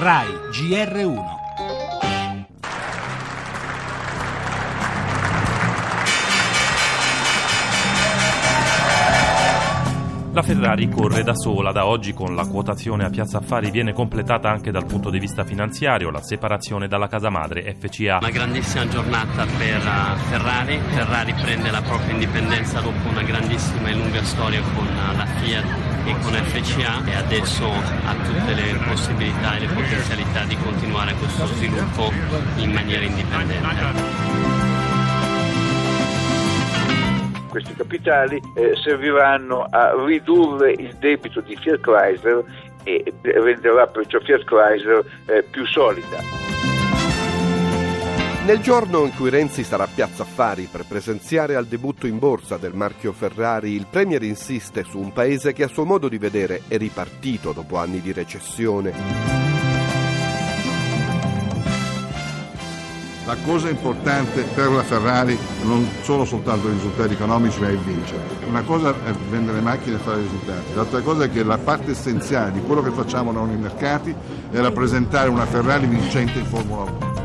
RAI GR1 La Ferrari corre da sola, da oggi con la quotazione a Piazza Affari viene completata anche dal punto di vista finanziario, la separazione dalla casa madre FCA. Una grandissima giornata per uh, Ferrari, Ferrari prende la propria indipendenza dopo una grandissima e lunga storia con uh, la Fiat e con FCA e adesso ha tutte le possibilità e le potenzialità di continuare questo sviluppo in maniera indipendente questi capitali eh, serviranno a ridurre il debito di Fiat Chrysler e renderà perciò Fiat Chrysler eh, più solida. Nel giorno in cui Renzi sarà a Piazza Affari per presenziare al debutto in borsa del marchio Ferrari, il Premier insiste su un paese che a suo modo di vedere è ripartito dopo anni di recessione. La cosa importante per la Ferrari non sono soltanto i risultati economici, ma è vincere. Una cosa è vendere macchine e fare risultati, l'altra cosa è che la parte essenziale di quello che facciamo noi nei mercati è rappresentare una Ferrari vincente in Formula 1.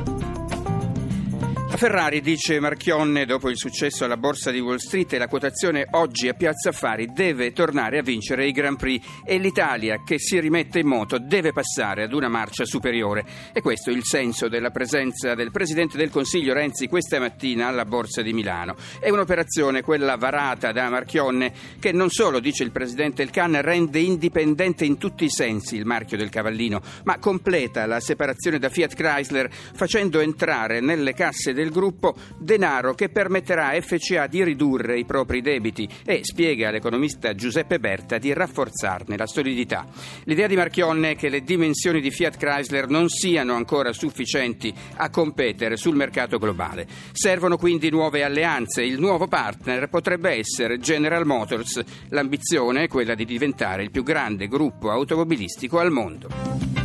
Ferrari, dice Marchionne, dopo il successo alla borsa di Wall Street e la quotazione oggi a Piazza Affari, deve tornare a vincere i Grand Prix e l'Italia che si rimette in moto deve passare ad una marcia superiore. E questo è il senso della presenza del Presidente del Consiglio Renzi questa mattina alla borsa di Milano. È un'operazione, quella varata da Marchionne, che non solo, dice il Presidente El Can, rende indipendente in tutti i sensi il marchio del cavallino, ma completa la separazione da Fiat Chrysler facendo entrare nelle casse del gruppo denaro che permetterà a FCA di ridurre i propri debiti e, spiega l'economista Giuseppe Berta, di rafforzarne la solidità. L'idea di Marchionne è che le dimensioni di Fiat Chrysler non siano ancora sufficienti a competere sul mercato globale. Servono quindi nuove alleanze. Il nuovo partner potrebbe essere General Motors. L'ambizione è quella di diventare il più grande gruppo automobilistico al mondo.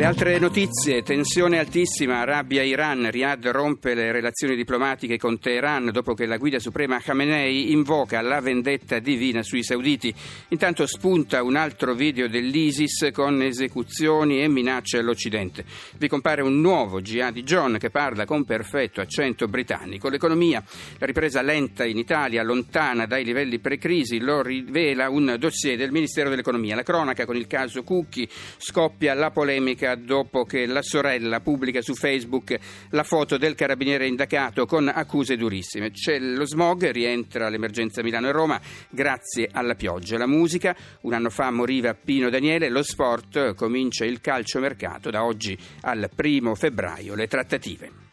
Le altre notizie, tensione altissima, Arabia-Iran, Riyadh rompe le relazioni diplomatiche con Teheran dopo che la guida suprema Khamenei invoca la vendetta divina sui sauditi. Intanto spunta un altro video dell'ISIS con esecuzioni e minacce all'Occidente. Vi compare un nuovo Jihadi John che parla con perfetto accento britannico. L'economia, la ripresa lenta in Italia, lontana dai livelli pre-crisi, lo rivela un dossier del Ministero dell'Economia. La cronaca con il caso Cucchi scoppia la polemica dopo che la sorella pubblica su Facebook la foto del carabiniere indagato con accuse durissime. C'è lo smog, rientra l'emergenza Milano e Roma grazie alla pioggia. La musica, un anno fa moriva Pino Daniele, lo sport, comincia il calciomercato da oggi al primo febbraio, le trattative.